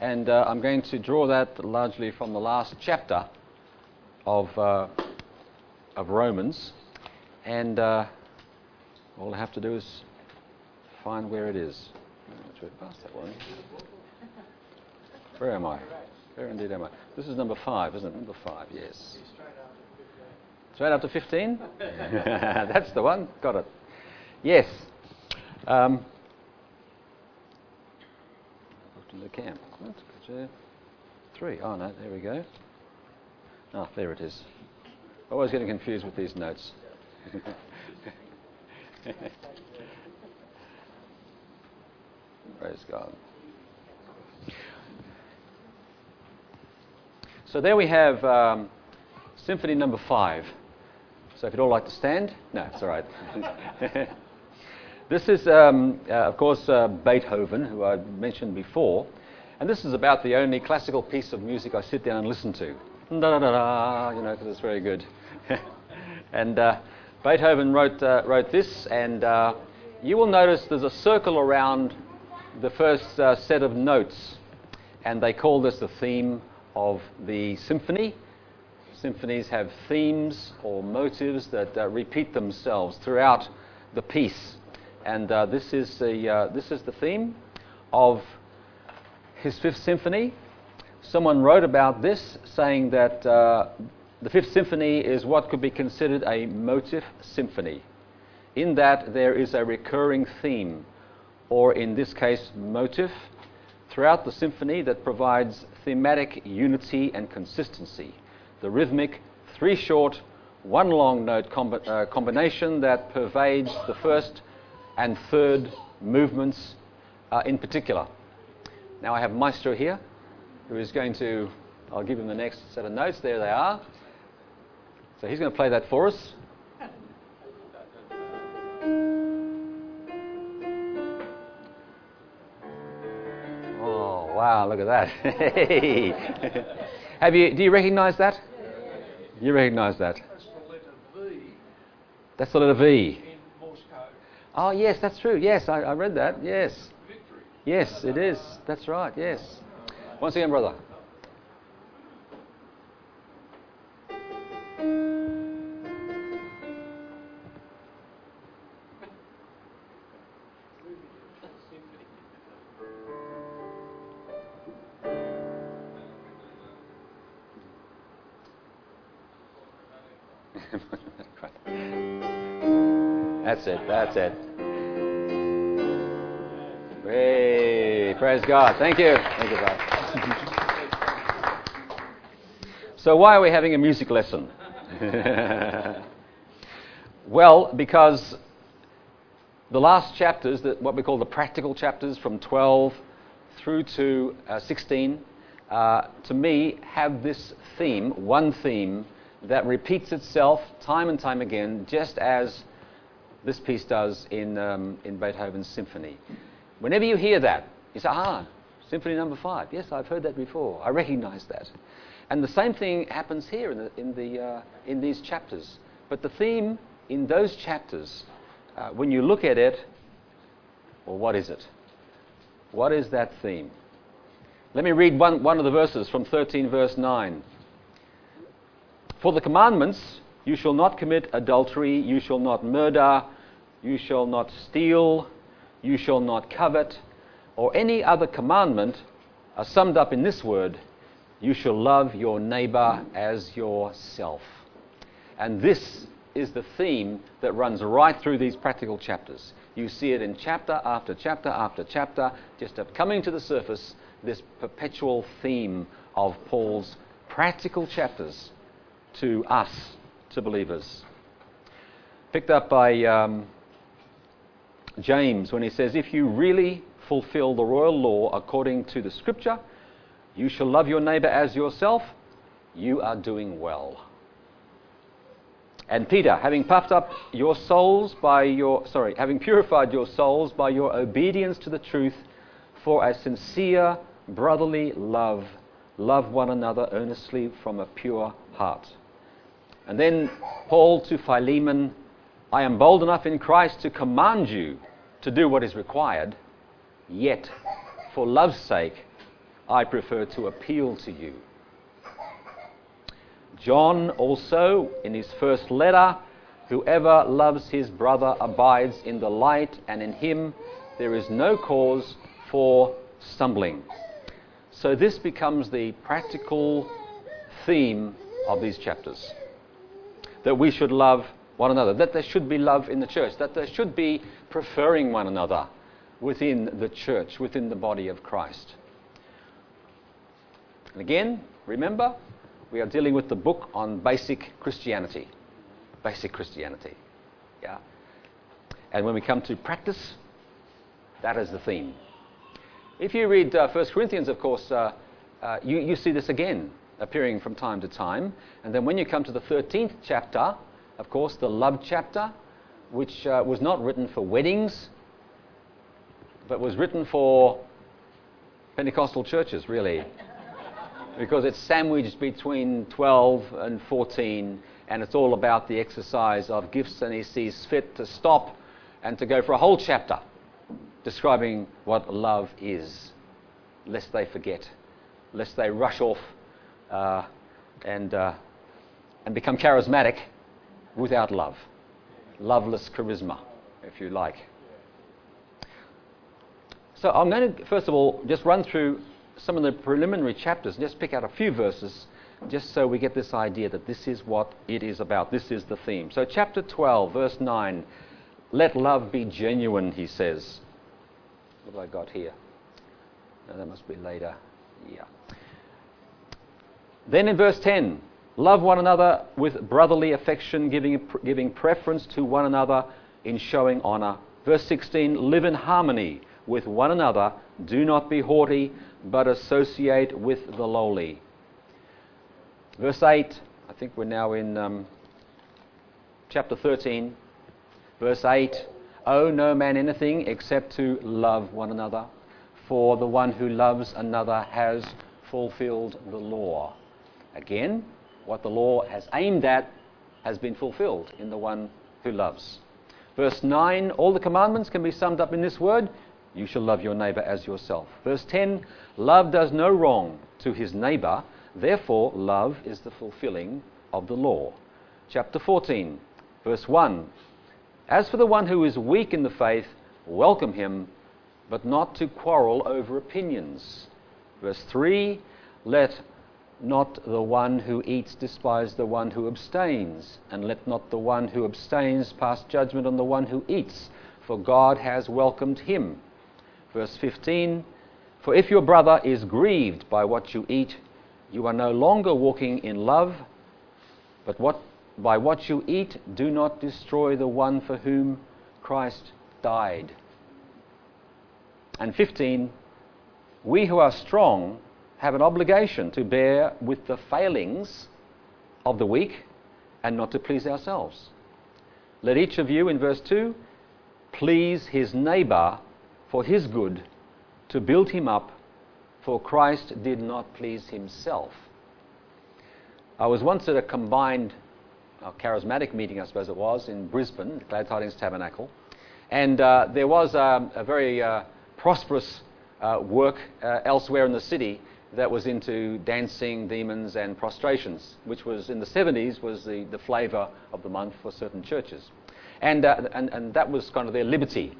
and uh, I'm going to draw that largely from the last chapter of, uh, of Romans, and uh, all I have to do is find where it is. Past that one. Where am I? Where indeed am I? This is number five, isn't it? Number five, yes. Straight up to 15? That's the one. Got it. Yes. Um, to the camp. Three. Oh no, there we go. Ah, there it is. Always getting confused with these notes. Praise God. So there we have um, Symphony Number Five. So if you'd all like to stand, no, it's all right. This is, um, uh, of course, uh, Beethoven, who I mentioned before, and this is about the only classical piece of music I sit down and listen to. Da da da you know, because it's very good. and uh, Beethoven wrote uh, wrote this, and uh, you will notice there's a circle around the first uh, set of notes, and they call this the theme of the symphony. Symphonies have themes or motives that repeat themselves throughout the piece. And uh, this, is the, uh, this is the theme of his Fifth Symphony. Someone wrote about this, saying that uh, the Fifth Symphony is what could be considered a motive symphony, in that there is a recurring theme, or in this case, motive, throughout the symphony that provides thematic unity and consistency. The rhythmic, three short, one long note uh, combination that pervades the first and third movements uh, in particular. Now I have Maestro here, who is going to, I'll give him the next set of notes. There they are. So he's going to play that for us. Oh, wow, look at that. have you, do you recognize that? You recognize that? That's the letter V. That's the letter V. That's the letter V. Oh, yes, that's true. Yes, I, I read that. Yes. Victory. Yes, it is. That's right. Yes. Once again, brother. That's it. That's it. Hey, praise God. Thank you. Thank you, Bob. so, why are we having a music lesson? well, because the last chapters, what we call the practical chapters from 12 through to uh, 16, uh, to me, have this theme, one theme, that repeats itself time and time again, just as this piece does in, um, in Beethoven's symphony. Whenever you hear that, you say, ah, Symphony number five. Yes, I've heard that before. I recognize that. And the same thing happens here in, the, in, the, uh, in these chapters. But the theme in those chapters, uh, when you look at it, well, what is it? What is that theme? Let me read one, one of the verses from 13, verse 9. For the commandments, you shall not commit adultery, you shall not murder, you shall not steal, you shall not covet, or any other commandment are summed up in this word you shall love your neighbor as yourself. And this is the theme that runs right through these practical chapters. You see it in chapter after chapter after chapter, just coming to the surface, this perpetual theme of Paul's practical chapters to us, to believers. Picked up by um, James when he says, If you really fulfill the royal law according to the scripture, you shall love your neighbor as yourself, you are doing well. And Peter, having puffed up your souls by your, sorry, having purified your souls by your obedience to the truth for a sincere brotherly love, love one another earnestly from a pure heart. And then Paul to Philemon, I am bold enough in Christ to command you to do what is required, yet for love's sake, I prefer to appeal to you. John also, in his first letter, whoever loves his brother abides in the light, and in him there is no cause for stumbling. So, this becomes the practical theme of these chapters that we should love one another, that there should be love in the church, that there should be preferring one another within the church, within the body of Christ. And again, remember, we are dealing with the book on basic Christianity. Basic Christianity. Yeah. And when we come to practice, that is the theme. If you read uh, 1 Corinthians, of course, uh, uh, you, you see this again appearing from time to time. And then when you come to the 13th chapter, of course, the love chapter, which uh, was not written for weddings, but was written for Pentecostal churches, really because it's sandwiched between 12 and 14, and it's all about the exercise of gifts, and he sees fit to stop and to go for a whole chapter describing what love is, lest they forget, lest they rush off uh, and, uh, and become charismatic without love. Loveless charisma, if you like. So I'm going to, first of all, just run through some of the preliminary chapters, just pick out a few verses, just so we get this idea that this is what it is about. This is the theme. So, chapter 12, verse 9 let love be genuine, he says. What have I got here? No, that must be later. Yeah. Then in verse 10, love one another with brotherly affection, giving, giving preference to one another in showing honor. Verse 16, live in harmony with one another. Do not be haughty, but associate with the lowly. Verse 8, I think we're now in um, chapter 13. Verse 8 Owe no man anything except to love one another, for the one who loves another has fulfilled the law. Again, what the law has aimed at has been fulfilled in the one who loves. Verse 9 All the commandments can be summed up in this word you shall love your neighbor as yourself. Verse 10 Love does no wrong to his neighbor, therefore, love is the fulfilling of the law. Chapter 14, verse 1 As for the one who is weak in the faith, welcome him, but not to quarrel over opinions. Verse 3 Let not the one who eats despise the one who abstains, and let not the one who abstains pass judgment on the one who eats, for God has welcomed him. Verse 15 For if your brother is grieved by what you eat, you are no longer walking in love, but what, by what you eat, do not destroy the one for whom Christ died. And 15 We who are strong have an obligation to bear with the failings of the weak and not to please ourselves. Let each of you, in verse 2, please his neighbour for his good, to build him up, for Christ did not please himself. I was once at a combined uh, charismatic meeting, I suppose it was, in Brisbane, Glad Tidings Tabernacle, and uh, there was um, a very uh, prosperous uh, work uh, elsewhere in the city that was into dancing, demons, and prostrations, which was in the 70s was the, the flavour of the month for certain churches. And, uh, and, and that was kind of their liberty.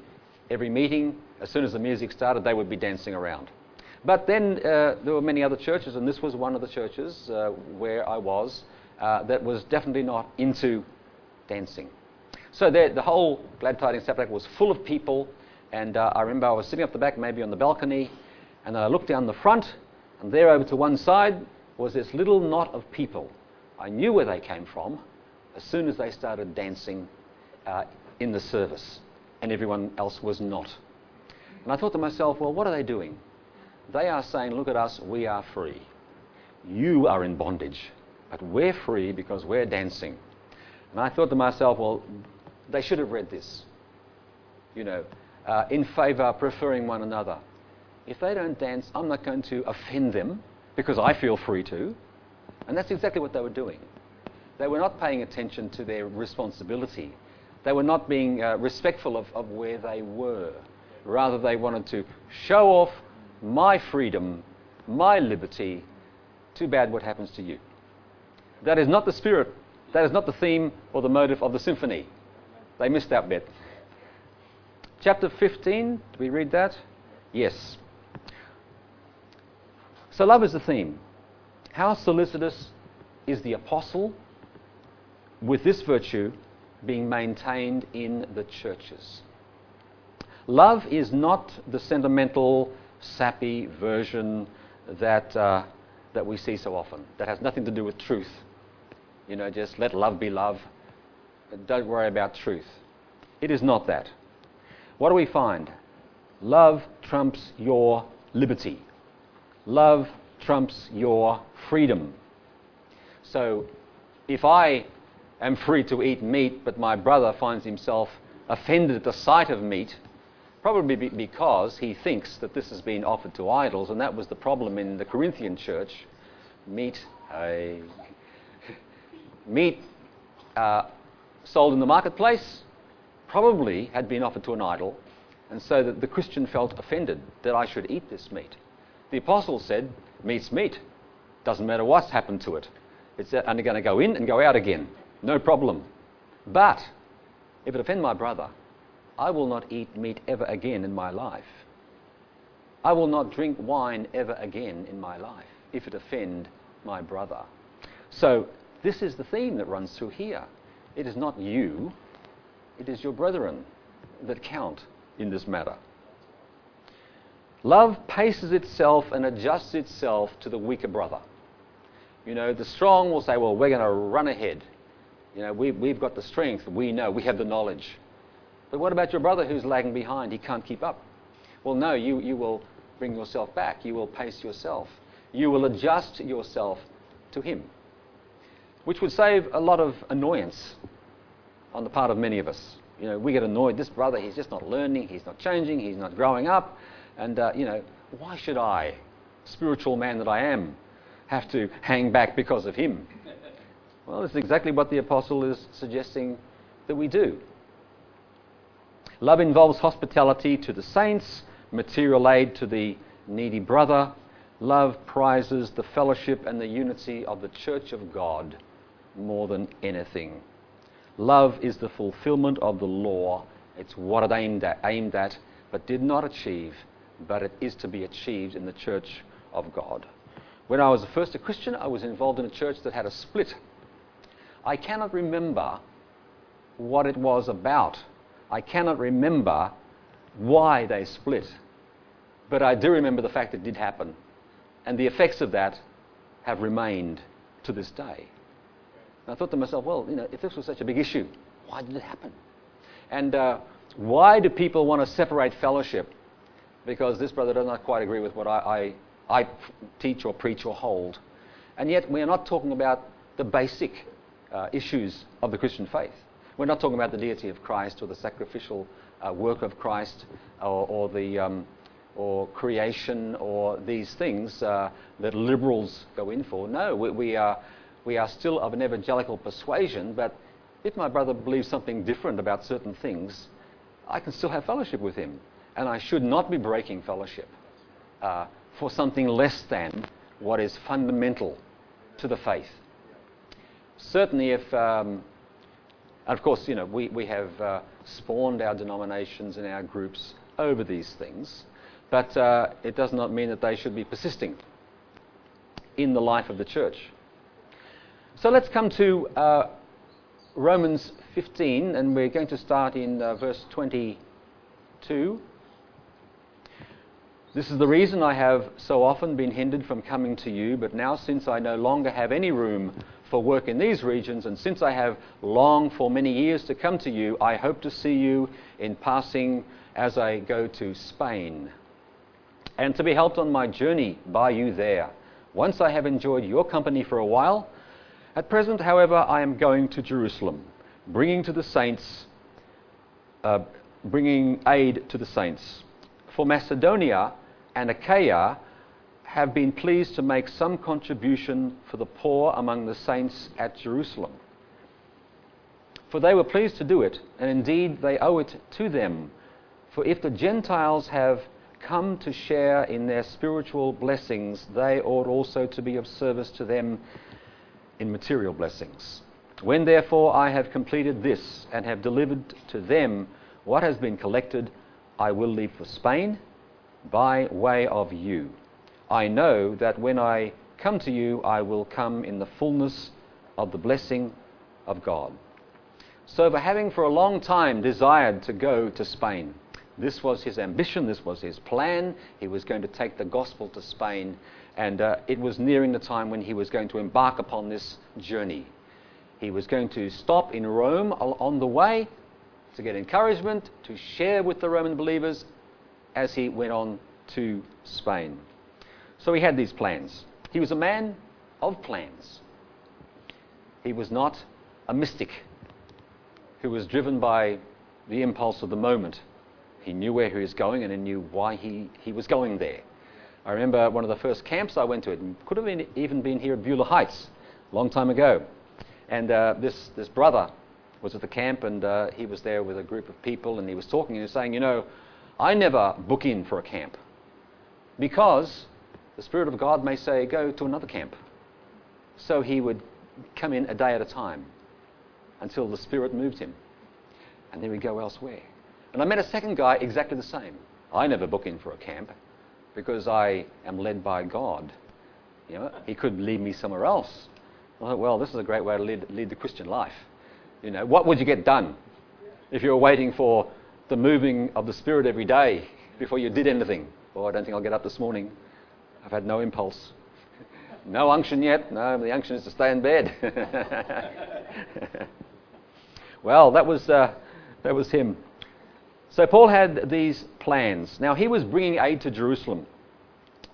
Every meeting, as soon as the music started, they would be dancing around. But then uh, there were many other churches, and this was one of the churches uh, where I was uh, that was definitely not into dancing. So the whole Glad Tidings Tabernacle was full of people, and uh, I remember I was sitting up the back, maybe on the balcony, and I looked down the front, and there over to one side was this little knot of people. I knew where they came from as soon as they started dancing uh, in the service, and everyone else was not. And I thought to myself, well, what are they doing? They are saying, look at us, we are free. You are in bondage, but we're free because we're dancing. And I thought to myself, well, they should have read this. You know, uh, in favour, preferring one another. If they don't dance, I'm not going to offend them because I feel free to. And that's exactly what they were doing. They were not paying attention to their responsibility. They were not being uh, respectful of, of where they were. Rather, they wanted to show off my freedom, my liberty. Too bad what happens to you. That is not the spirit, that is not the theme or the motive of the symphony. They missed that bit. Chapter 15, do we read that? Yes. So, love is the theme. How solicitous is the apostle with this virtue being maintained in the churches? Love is not the sentimental, sappy version that, uh, that we see so often, that has nothing to do with truth. You know, just let love be love. Don't worry about truth. It is not that. What do we find? Love trumps your liberty. Love trumps your freedom. So, if I am free to eat meat, but my brother finds himself offended at the sight of meat, probably because he thinks that this has been offered to idols, and that was the problem in the Corinthian church. Meat, uh, meat uh, sold in the marketplace probably had been offered to an idol, and so that the Christian felt offended that I should eat this meat. The apostle said, Meat's meat. Doesn't matter what's happened to it. It's only going to go in and go out again. No problem. But if it offend my brother, I will not eat meat ever again in my life. I will not drink wine ever again in my life if it offend my brother. So this is the theme that runs through here. It is not you it is your brethren that count in this matter. Love paces itself and adjusts itself to the weaker brother. You know, the strong will say, well, we're going to run ahead. You know, we, we've got the strength. We know. We have the knowledge. But what about your brother who's lagging behind? He can't keep up. Well, no, you, you will bring yourself back. You will pace yourself. You will adjust yourself to him, which would save a lot of annoyance on the part of many of us. You know, we get annoyed. This brother, he's just not learning, he's not changing, he's not growing up. And, uh, you know, why should I, spiritual man that I am, have to hang back because of him? Well, it's exactly what the apostle is suggesting that we do. Love involves hospitality to the saints, material aid to the needy brother. Love prizes the fellowship and the unity of the church of God more than anything. Love is the fulfillment of the law. It's what it aimed at, aimed at, but did not achieve, but it is to be achieved in the church of God. When I was first a Christian, I was involved in a church that had a split. I cannot remember what it was about. I cannot remember why they split. But I do remember the fact it did happen. And the effects of that have remained to this day. And I thought to myself, well, you know, if this was such a big issue, why did it happen? And uh, why do people want to separate fellowship? Because this brother does not quite agree with what I, I, I teach or preach or hold. And yet, we are not talking about the basic uh, issues of the Christian faith. We're not talking about the deity of Christ or the sacrificial uh, work of Christ or, or the um, or creation or these things uh, that liberals go in for. No, we, we are we are still of an evangelical persuasion, but if my brother believes something different about certain things, I can still have fellowship with him. And I should not be breaking fellowship uh, for something less than what is fundamental to the faith. Certainly, if, um, and of course, you know, we, we have uh, spawned our denominations and our groups over these things, but uh, it does not mean that they should be persisting in the life of the church. So let's come to uh, Romans 15, and we're going to start in uh, verse 22. This is the reason I have so often been hindered from coming to you, but now, since I no longer have any room for work in these regions, and since I have longed for many years to come to you, I hope to see you in passing as I go to Spain, and to be helped on my journey by you there. Once I have enjoyed your company for a while, at present, however, I am going to Jerusalem, bringing to the saints, uh, bringing aid to the saints. For Macedonia and Achaia have been pleased to make some contribution for the poor among the saints at Jerusalem. For they were pleased to do it, and indeed they owe it to them. For if the Gentiles have come to share in their spiritual blessings, they ought also to be of service to them in material blessings. When therefore I have completed this and have delivered to them what has been collected, I will leave for Spain by way of you. I know that when I come to you, I will come in the fullness of the blessing of God. So, for having for a long time desired to go to Spain, this was his ambition, this was his plan. He was going to take the gospel to Spain, and uh, it was nearing the time when he was going to embark upon this journey. He was going to stop in Rome on the way to get encouragement, to share with the Roman believers as he went on to Spain. So he had these plans. He was a man of plans. He was not a mystic who was driven by the impulse of the moment. He knew where he was going and he knew why he, he was going there. I remember one of the first camps I went to, it could have been, even been here at Beulah Heights, a long time ago. And uh, this, this brother was at the camp and uh, he was there with a group of people and he was talking and he was saying, You know, I never book in for a camp because the Spirit of God may say, Go to another camp. So he would come in a day at a time until the Spirit moved him. And then we'd go elsewhere. And I met a second guy exactly the same. I never book in for a camp because I am led by God. You know, he could lead me somewhere else. I thought, well, this is a great way to lead, lead the Christian life. You know, what would you get done if you were waiting for the moving of the Spirit every day before you did anything? Oh, I don't think I'll get up this morning. I've had no impulse. No unction yet. No, the unction is to stay in bed. well, that was, uh, that was him. So Paul had these plans. Now, he was bringing aid to Jerusalem.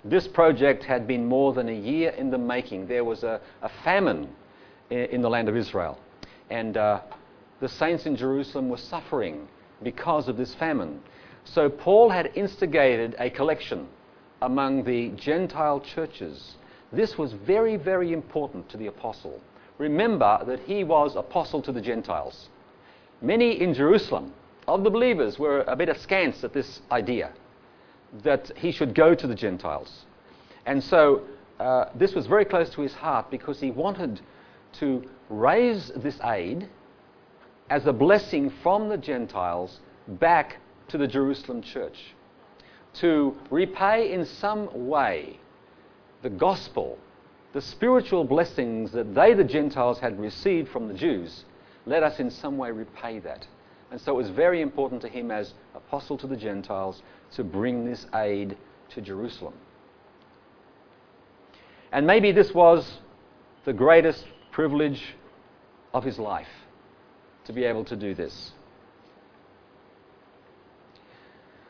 This project had been more than a year in the making. There was a, a famine in, in, the land of Israel. And uh, the saints in Jerusalem were suffering because of this famine. So Paul had instigated a collection among the Gentile churches. This was very, very important to the apostle. Remember that he was apostle to the Gentiles. Many in Jerusalem of the believers were a bit askance at this idea that he should go to the Gentiles. And so uh, this was very close to his heart because he wanted to raise this aid as a blessing from the Gentiles back to the Jerusalem church. To repay in some way the gospel, the spiritual blessings that they, the Gentiles, had received from the Jews, let us in some way repay that. And so it was very important to him as apostle to the Gentiles to bring this aid to Jerusalem. And maybe this was the greatest privilege of his life to be able to do this.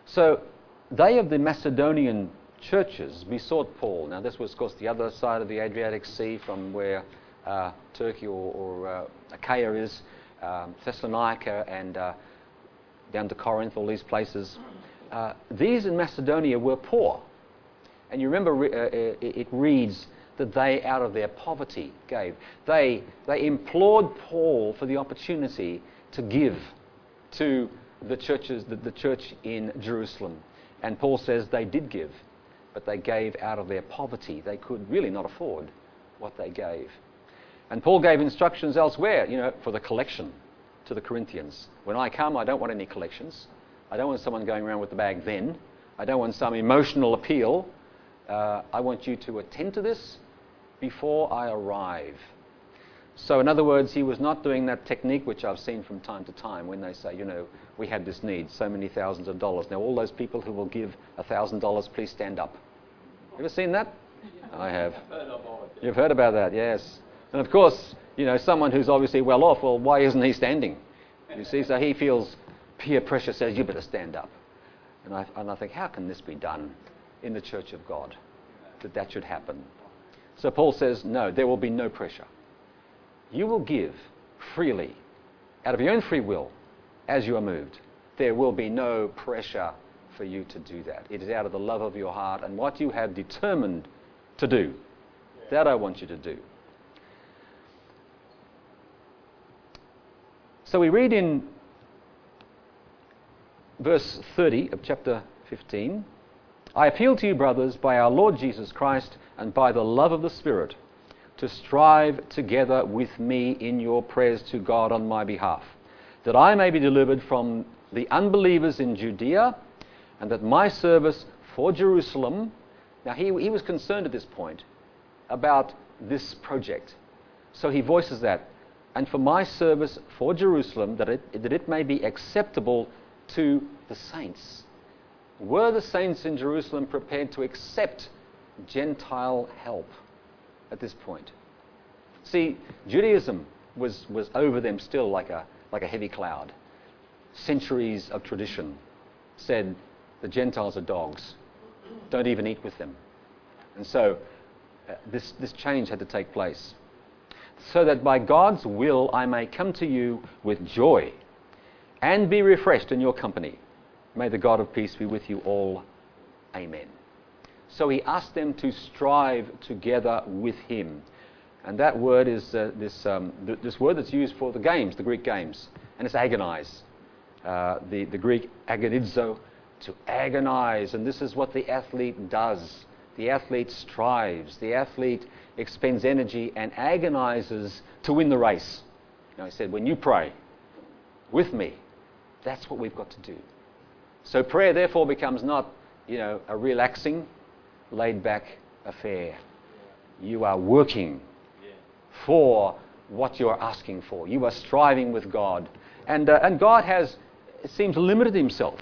So they of the Macedonian churches besought Paul. Now, this was, of course, the other side of the Adriatic Sea from where uh, Turkey or, or uh, Achaia is, um, Thessalonica, and uh, down to Corinth, all these places. Uh, these in Macedonia were poor. And you remember uh, uh, it reads that they, out of their poverty, gave. They, they implored Paul for the opportunity to give to the churches, the, the church in Jerusalem. And Paul says they did give, but they gave out of their poverty. They could really not afford what they gave. And Paul gave instructions elsewhere, you know, for the collection to the Corinthians. When I come, I don't want any collections. I don't want someone going around with the bag then. I don't want some emotional appeal. Uh, I want you to attend to this before I arrive. So, in other words, he was not doing that technique which I've seen from time to time when they say, you know, we had this need, so many thousands of dollars. Now, all those people who will give $1,000, please stand up. You ever seen that? I have. You've heard about that, yes. And of course, you know, someone who's obviously well off, well, why isn't he standing? You see, so he feels peer pressure says, you better stand up. And I, and I think, how can this be done in the church of God? That that should happen. So Paul says, no, there will be no pressure. You will give freely, out of your own free will, as you are moved. There will be no pressure for you to do that. It is out of the love of your heart and what you have determined to do. That I want you to do. So we read in verse 30 of chapter 15 I appeal to you, brothers, by our Lord Jesus Christ and by the love of the Spirit, to strive together with me in your prayers to God on my behalf, that I may be delivered from the unbelievers in Judea, and that my service for Jerusalem. Now, he, he was concerned at this point about this project. So he voices that. And for my service for Jerusalem, that it, that it may be acceptable to the saints. Were the saints in Jerusalem prepared to accept Gentile help at this point? See, Judaism was, was over them still like a, like a heavy cloud. Centuries of tradition said the Gentiles are dogs. Don't even eat with them. And so uh, this, this change had to take place. So that by God's will I may come to you with joy and be refreshed in your company. May the God of peace be with you all. Amen. So he asked them to strive together with him. And that word is uh, this, um, th- this word that's used for the games, the Greek games. And it's agonize. Uh, the, the Greek agonizo, to agonize. And this is what the athlete does. The athlete strives. The athlete expends energy and agonizes to win the race. Now, he said, when you pray with me, that's what we've got to do. So prayer, therefore, becomes not, you know, a relaxing, laid back affair. You are working for what you are asking for. You are striving with God. And, uh, and God has, it seems, limited himself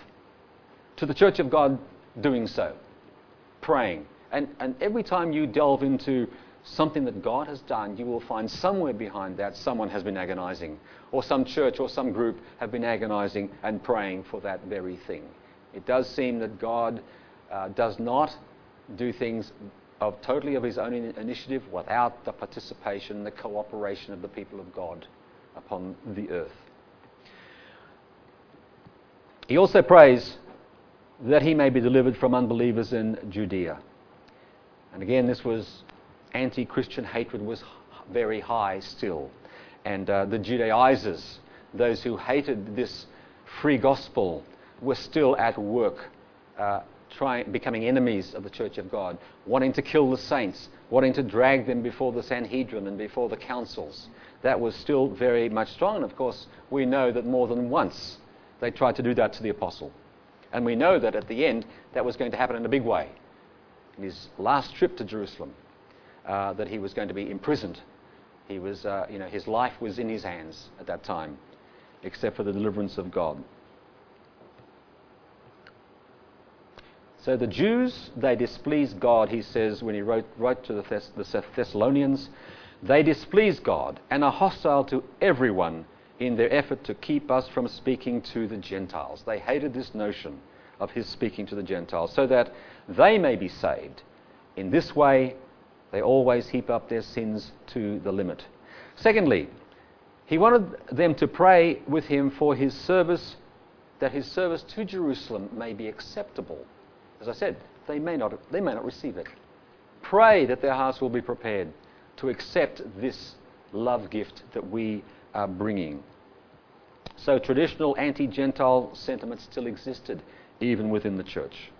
to the church of God doing so, praying. And, and every time you delve into something that God has done, you will find somewhere behind that someone has been agonizing, or some church or some group have been agonizing and praying for that very thing. It does seem that God uh, does not do things of totally of his own initiative without the participation, the cooperation of the people of God upon the earth. He also prays that he may be delivered from unbelievers in Judea. And again, this was anti Christian hatred was very high still. And uh, the Judaizers, those who hated this free gospel, were still at work, uh, trying, becoming enemies of the church of God, wanting to kill the saints, wanting to drag them before the Sanhedrin and before the councils. That was still very much strong. And of course, we know that more than once they tried to do that to the apostle. And we know that at the end, that was going to happen in a big way. In his last trip to Jerusalem, uh, that he was going to be imprisoned. He was, uh, you know, his life was in his hands at that time, except for the deliverance of God. So the Jews, they displeased God, he says when he wrote, wrote to the, Thess- the Thessalonians, they displease God and are hostile to everyone in their effort to keep us from speaking to the Gentiles. They hated this notion of his speaking to the Gentiles so that they may be saved. In this way, they always heap up their sins to the limit. Secondly, he wanted them to pray with him for his service, that his service to Jerusalem may be acceptable. As I said, they may not, they may not receive it. Pray that their hearts will be prepared to accept this love gift that we are bringing. So traditional anti Gentile sentiments still existed even within the church.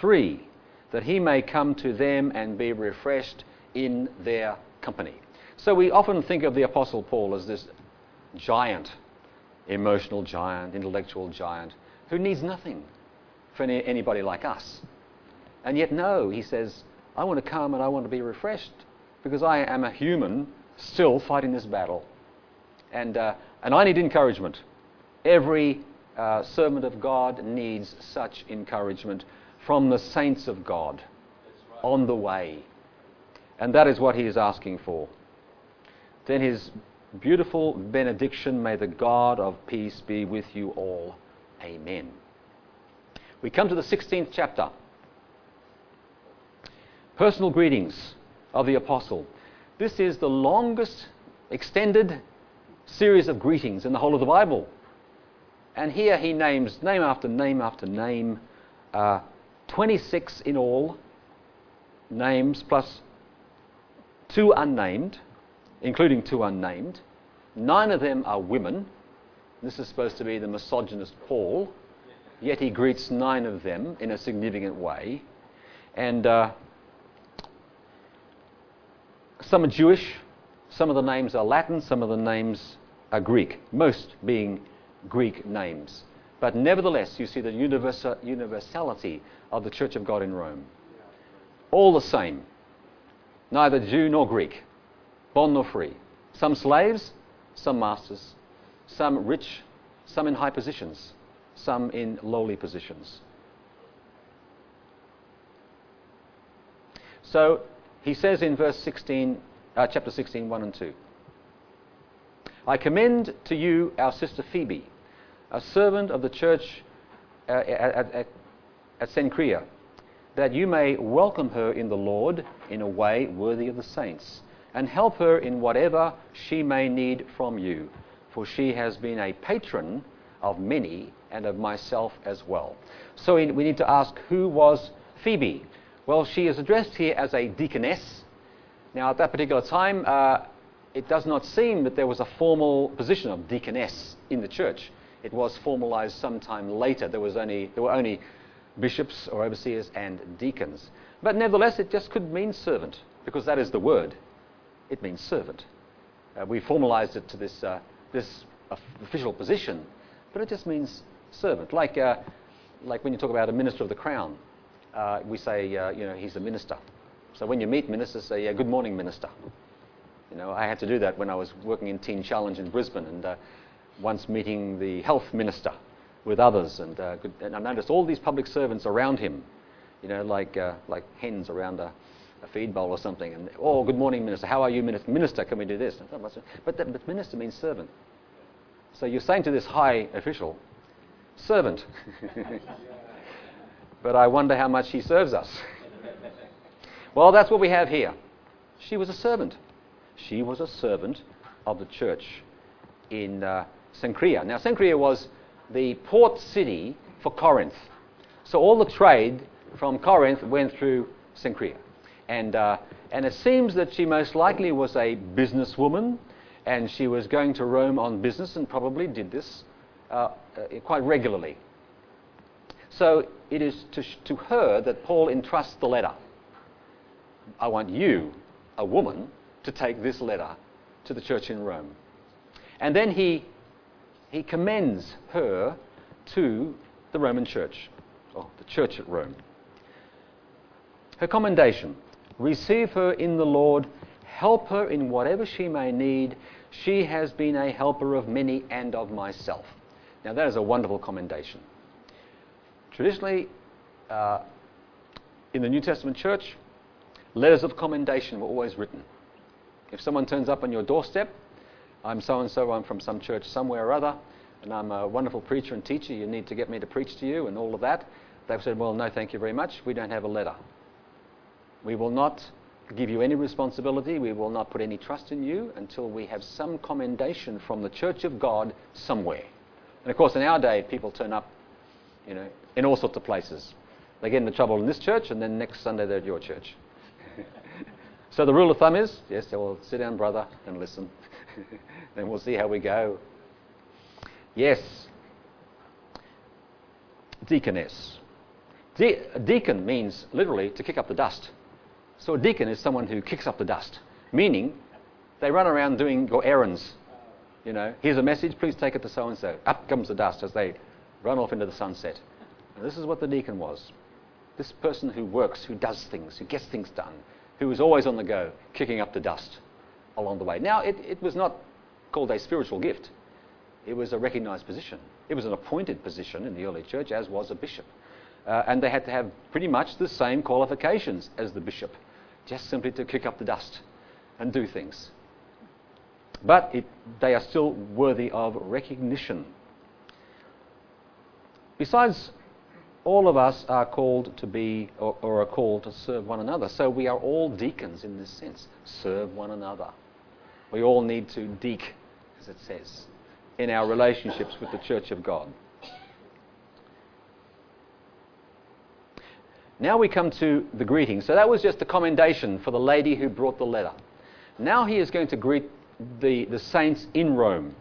Three, that he may come to them and be refreshed in their company. So we often think of the Apostle Paul as this giant, emotional giant, intellectual giant, who needs nothing for any, anybody like us. And yet, no, he says, I want to come and I want to be refreshed because I am a human still fighting this battle. And, uh, and I need encouragement. Every uh, servant of God needs such encouragement from the saints of God right. on the way. And that is what he is asking for. Then his beautiful benediction may the God of peace be with you all. Amen. We come to the 16th chapter. Personal greetings of the apostle. This is the longest extended series of greetings in the whole of the Bible. And here he names name after name after name, uh, 26 in all names, plus two unnamed, including two unnamed. Nine of them are women. This is supposed to be the misogynist Paul. yet he greets nine of them in a significant way. And uh, some are Jewish, some of the names are Latin, some of the names are Greek, most being Greek names. But nevertheless, you see the universal, universality of the Church of God in Rome. All the same, neither Jew nor Greek, bond nor free. Some slaves, some masters, some rich, some in high positions, some in lowly positions. So he says in verse 16, uh, chapter 16, 1 and 2. I commend to you our sister Phoebe, a servant of the church uh, at, at, at Cenchrea, that you may welcome her in the Lord in a way worthy of the saints, and help her in whatever she may need from you, for she has been a patron of many and of myself as well. So we need to ask who was Phoebe? Well, she is addressed here as a deaconess. Now, at that particular time, uh, it does not seem that there was a formal position of deaconess in the church. It was formalized sometime later. There, was only, there were only bishops or overseers and deacons. But nevertheless, it just could mean servant, because that is the word. It means servant. Uh, we formalized it to this, uh, this official position, but it just means servant. Like, uh, like when you talk about a minister of the crown, uh, we say, uh, you know, he's a minister. So when you meet ministers, say, yeah, good morning, minister. You know, I had to do that when I was working in Teen Challenge in Brisbane, and uh, once meeting the health minister with others, and, uh, and I noticed all these public servants around him, you know, like uh, like hens around a, a, feed bowl or something. And oh, good morning, minister. How are you, minister? Minister, can we do this? But, that, but minister means servant. So you're saying to this high official, servant. but I wonder how much he serves us. well, that's what we have here. She was a servant. She was a servant of the church in uh, Cenchrea. Now, Cenchrea was the port city for Corinth. So all the trade from Corinth went through Cenchrea. And, uh, and it seems that she most likely was a businesswoman and she was going to Rome on business and probably did this uh, uh, quite regularly. So it is to, sh- to her that Paul entrusts the letter. I want you, a woman, to take this letter to the church in Rome. And then he, he commends her to the Roman church, or the church at Rome. Her commendation receive her in the Lord, help her in whatever she may need. She has been a helper of many and of myself. Now, that is a wonderful commendation. Traditionally, uh, in the New Testament church, letters of commendation were always written. If someone turns up on your doorstep, I'm so and so, I'm from some church somewhere or other, and I'm a wonderful preacher and teacher, you need to get me to preach to you, and all of that, they've said, Well, no, thank you very much. We don't have a letter. We will not give you any responsibility. We will not put any trust in you until we have some commendation from the church of God somewhere. And of course, in our day, people turn up, you know, in all sorts of places. They get into trouble in this church, and then next Sunday they're at your church. so the rule of thumb is, yes, well, sit down, brother, and listen. then we'll see how we go. Yes, deaconess. De- deacon means literally to kick up the dust. So a deacon is someone who kicks up the dust, meaning they run around doing your errands you know, here's a message, please take it to so and so. Up comes the dust as they run off into the sunset. And this is what the deacon was. This person who works, who does things, who gets things done, who is always on the go, kicking up the dust along the way. Now, it, it was not called a spiritual gift, it was a recognized position. It was an appointed position in the early church, as was a bishop. Uh, and they had to have pretty much the same qualifications as the bishop, just simply to kick up the dust and do things but it, they are still worthy of recognition. Besides, all of us are called to be, or, or, are called to serve one another. So we are all deacons in this sense. Serve one another. We all need to deek, as it says, in our relationships with the church of God. Now we come to the greeting. So that was just a commendation for the lady who brought the letter. Now he is going to greet the, the saints in Rome,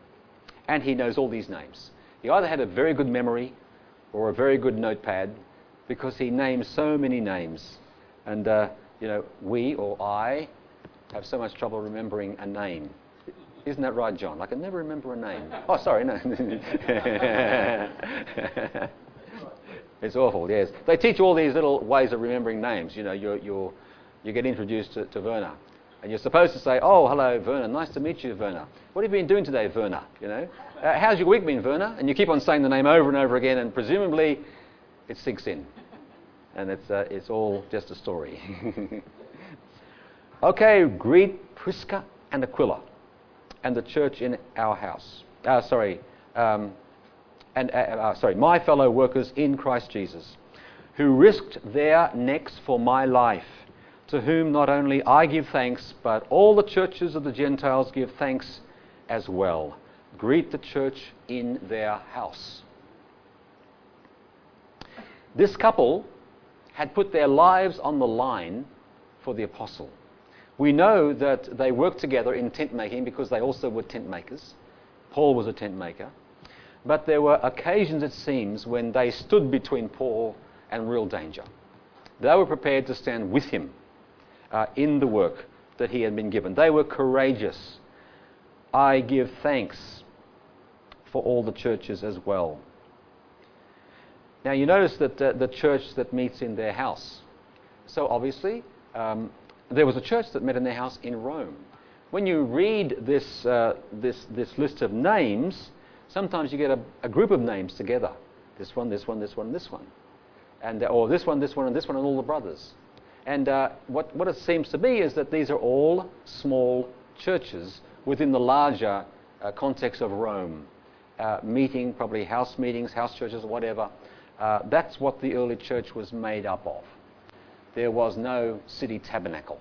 and he knows all these names. He either had a very good memory or a very good notepad because he names so many names. And, uh, you know, we or Have so much trouble remembering a name. Isn't that right, John? I can never remember a name. Oh, sorry, no. it's awful, yes. They teach all these little ways of remembering names. You know, you're, you're, you get introduced to, to Werner. And you're supposed to say, oh, hello, Werner. Nice to meet you, Werner. What have you been doing today, Werner? You know, uh, how's your week been, Werner? And you keep on saying the name over and over again, and presumably it sinks in. And it's, uh, it's all just a story. okay, greet Prisca and Aquila and the church in our house. Uh, sorry, um, and uh, uh, sorry, my fellow workers in Christ Jesus, who risked their necks for my life, to whom not only I give thanks, but all the churches of the Gentiles give thanks as well. Greet the church in their house. This couple had put their lives on the line for the apostle. We know that they worked together in tent making because they also were tent makers. Paul was a tent maker. But there were occasions, it seems, when they stood between Paul and real danger. They were prepared to stand with him uh, in the work that he had been given. They were courageous. I give thanks for all the churches as well. Now, you notice that uh, the church that meets in their house. So, obviously, um, there was a church that met in their house in Rome. When you read this, uh, this, this list of names, sometimes you get a, a, group of names together. This one, this one, this one, this one. And, uh, or this one, this one, and this one, and all the brothers. And uh, what, what it seems to be is that these are all small churches within the larger uh, context of Rome. Uh, meeting, probably house meetings, house churches, whatever. Uh, that's what the early church was made up of there was no city tabernacle,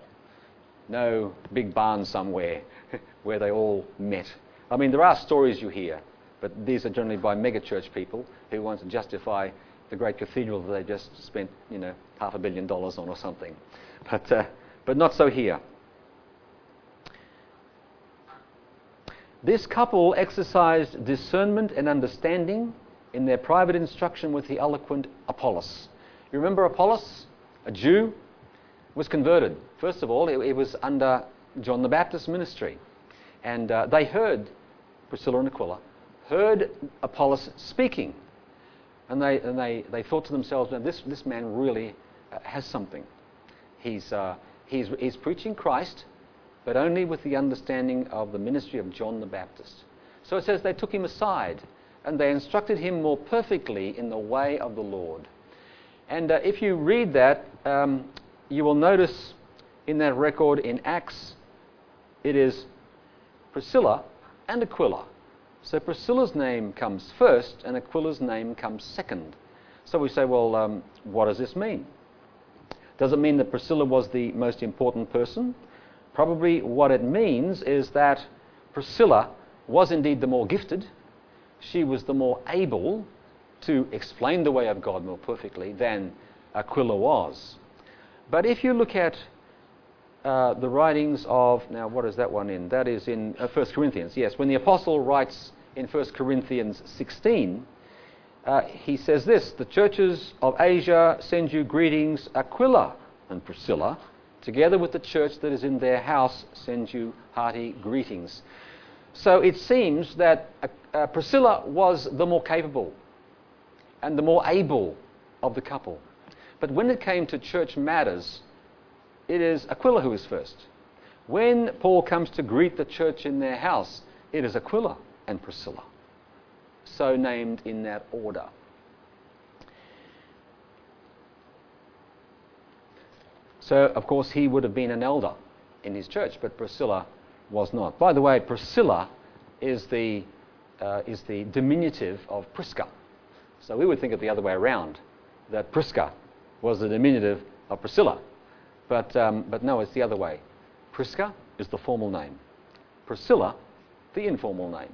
no big barn somewhere where they all met. I mean, there are stories you hear, but these are generally by megachurch people who want to justify the great cathedral that they just spent, you know, half a billion dollars on or something. But, uh, but not so here. This couple exercised discernment and understanding in their private instruction with the eloquent Apollos. You remember Apollos? A Jew, was converted. First of all, it, it was under John the Baptist's ministry. And uh, they heard Priscilla and Aquila, heard Apollos speaking. And they, and they, they thought to themselves, this, this man really uh, has something. He's, uh, he's, he's preaching Christ, but only with the understanding of the ministry of John the Baptist. So it says they took him aside and they instructed him more perfectly in the way of the Lord. And uh, if you read that, um, you will notice in that record in Acts, it is Priscilla and Aquila. So Priscilla's name comes first and Aquila's name comes second. So we say, well, um, what does this mean? Does it mean that Priscilla was the most important person? Probably what it means is that Priscilla was indeed the more gifted, she was the more able to explain the way of God more perfectly than Aquila was. But if you look at uh, the writings of, now what is that one in? That is in uh, 1 Corinthians. Yes, when the apostle writes in 1 Corinthians 16, uh, he says this The churches of Asia send you greetings, Aquila and Priscilla, together with the church that is in their house, send you hearty greetings. So it seems that uh, uh, Priscilla was the more capable and the more able of the couple. But when it came to church matters, it is Aquila who is first. When Paul comes to greet the church in their house, it is Aquila and Priscilla, so named in that order. So, of course, he would have been an elder in his church, but Priscilla was not. By the way, Priscilla is the, uh, is the diminutive of Prisca. So we would think it the other way around, that Prisca was the diminutive of Priscilla. But, um, but no, it's the other way. Prisca is the formal name, Priscilla, the informal name.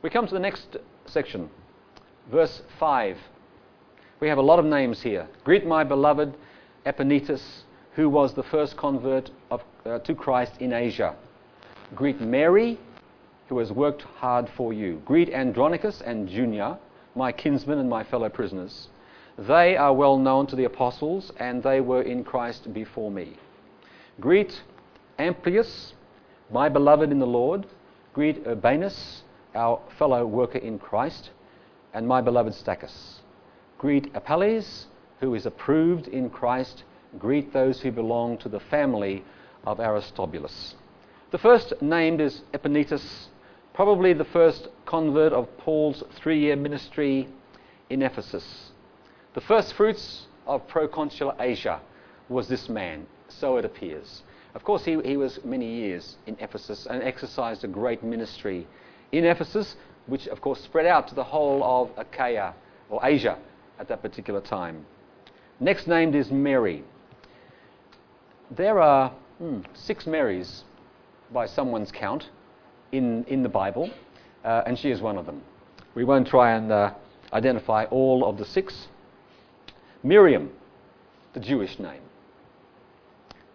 We come to the next section, verse 5. We have a lot of names here. Greet my beloved Epaenetus, who was the first convert of, uh, to Christ in Asia. Greet Mary, who has worked hard for you. Greet Andronicus and Junia, my kinsmen and my fellow prisoners. They are well known to the apostles, and they were in Christ before me. Greet Amplias, my beloved in the Lord. Greet Urbanus, our fellow worker in Christ, and my beloved Stachys. Greet Apelles, who is approved in Christ. Greet those who belong to the family of Aristobulus. The first named is Epaenetus, probably the first convert of Paul's three year ministry in Ephesus. The first fruits of proconsular Asia was this man, so it appears. Of course, he, he was many years in Ephesus and exercised a great ministry in Ephesus, which of course spread out to the whole of Achaia or Asia at that particular time. Next named is Mary. There are hmm, six Marys by someone's count in, in the Bible, uh, and she is one of them. We won't try and uh, identify all of the six. Miriam, the Jewish name.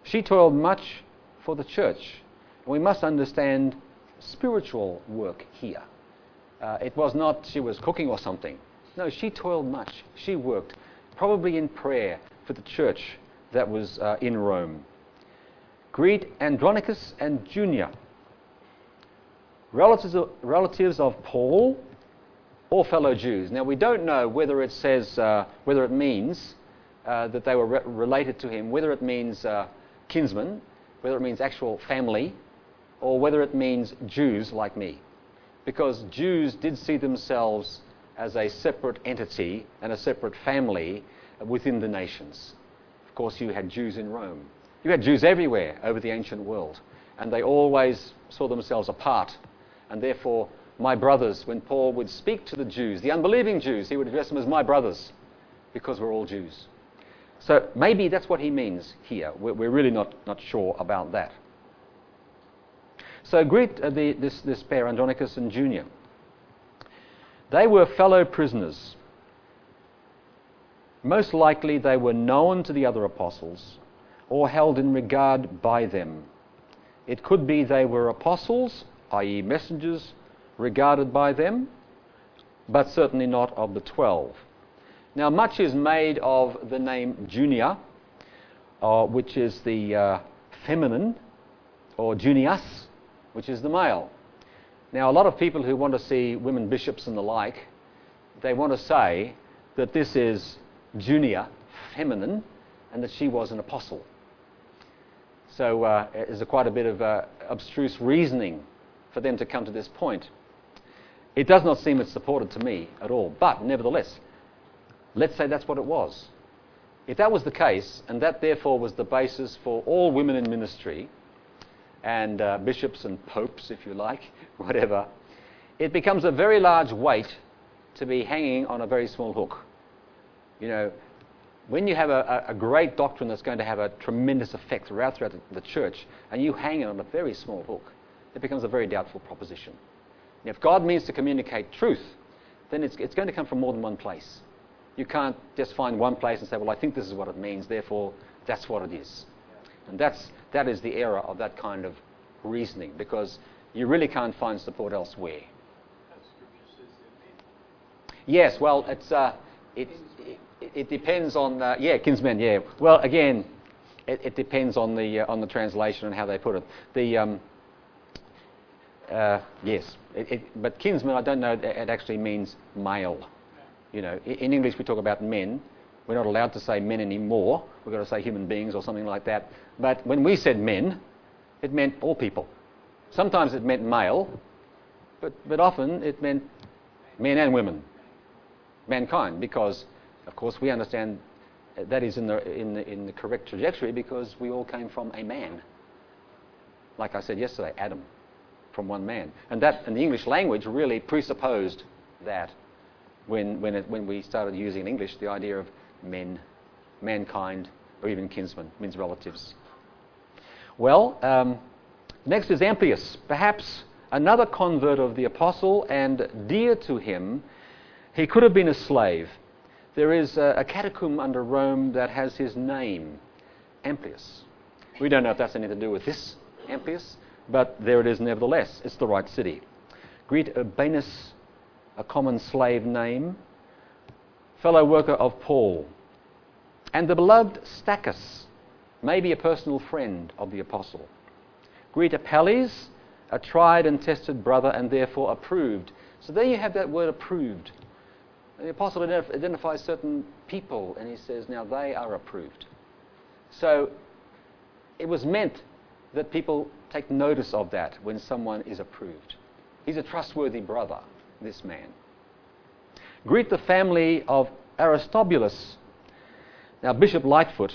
She toiled much for the church. We must understand spiritual work here. Uh, it was not she was cooking or something. No, she toiled much. She worked, probably in prayer for the church that was uh, in Rome. Greet Andronicus and Junia, relatives of, relatives of Paul or fellow Jews. Now we don't know whether it says, uh, whether it means uh, that they were re- related to him, whether it means uh, kinsmen, whether it means actual family, or whether it means Jews like me. Because Jews did see themselves as a separate entity and a separate family within the nations. Of course, you had Jews in Rome. You had Jews everywhere over the ancient world, and they always saw themselves apart. And therefore, my brothers, when Paul would speak to the Jews, the unbelieving Jews, he would address them as my brothers, because we're all Jews. So maybe that's what he means here. We're, we're really not, not sure about that. So greet uh, the, this, this pair, Andronicus and Junia. They were fellow prisoners. Most likely they were known to the other apostles or held in regard by them. It could be they were apostles, i.e., messengers, regarded by them, but certainly not of the twelve. Now, much is made of the name Junia, uh, which is the uh, feminine, or Junias, which is the male. Now, a lot of people who want to see women bishops and the like, they want to say that this is Junia, feminine, and that she was an apostle. So uh, there's quite a bit of uh, abstruse reasoning for them to come to this point. It does not seem it's supported to me at all, but nevertheless, Let's say that's what it was. If that was the case, and that therefore was the basis for all women in ministry, and uh, bishops and popes, if you like, whatever, it becomes a very large weight to be hanging on a very small hook. You know, when you have a, a great doctrine that's going to have a tremendous effect throughout, throughout the, the church, and you hang it on a very small hook, it becomes a very doubtful proposition. if God means to communicate truth, then it's, it's going to come from more than one place. You can't just find one place and say, well, I think this is what it means, therefore that's what it is. And that's, that is the error of that kind of reasoning because you really can't find support elsewhere. Yes, well, it's, uh, it, it, it, depends on, uh, yeah, kinsmen, yeah. Well, again, it, it depends on the, uh, on the translation and how they put it. The, um, uh, yes, but kinsman, I don't know, it actually means male. You know, in English we talk about men. We're not allowed to say men anymore. We've got to say human beings or something like that. But when we said men, it meant all people. Sometimes it meant male, but, but often it meant men and women, mankind, because, of course, we understand that is in the, in the, in the correct trajectory because we all came from a man. Like I said yesterday, Adam, from one man. And that, in the English language, really presupposed that when, when, it, when we started using in English the idea of men, mankind, or even kinsmen, means relatives. Well, um, next is Amplias, perhaps another convert of the apostle and dear to him. He could have been a slave. There is a, a catacomb under Rome that has his name, Amplias. We don't know if that's anything to do with this Amplias, but there it is nevertheless. It's the right city. Greet Urbanus a common slave name. fellow worker of Paul, and the beloved Stachys, maybe a personal friend of the apostle. Greet Apelles, a tried and tested brother, and therefore approved. So there you have that word approved. The apostle identifies certain people, and he says, now they are approved. So it was meant that people take notice of that when someone is approved. He's a trustworthy brother, this man. Greet the family of Aristobulus. Now, Bishop Lightfoot,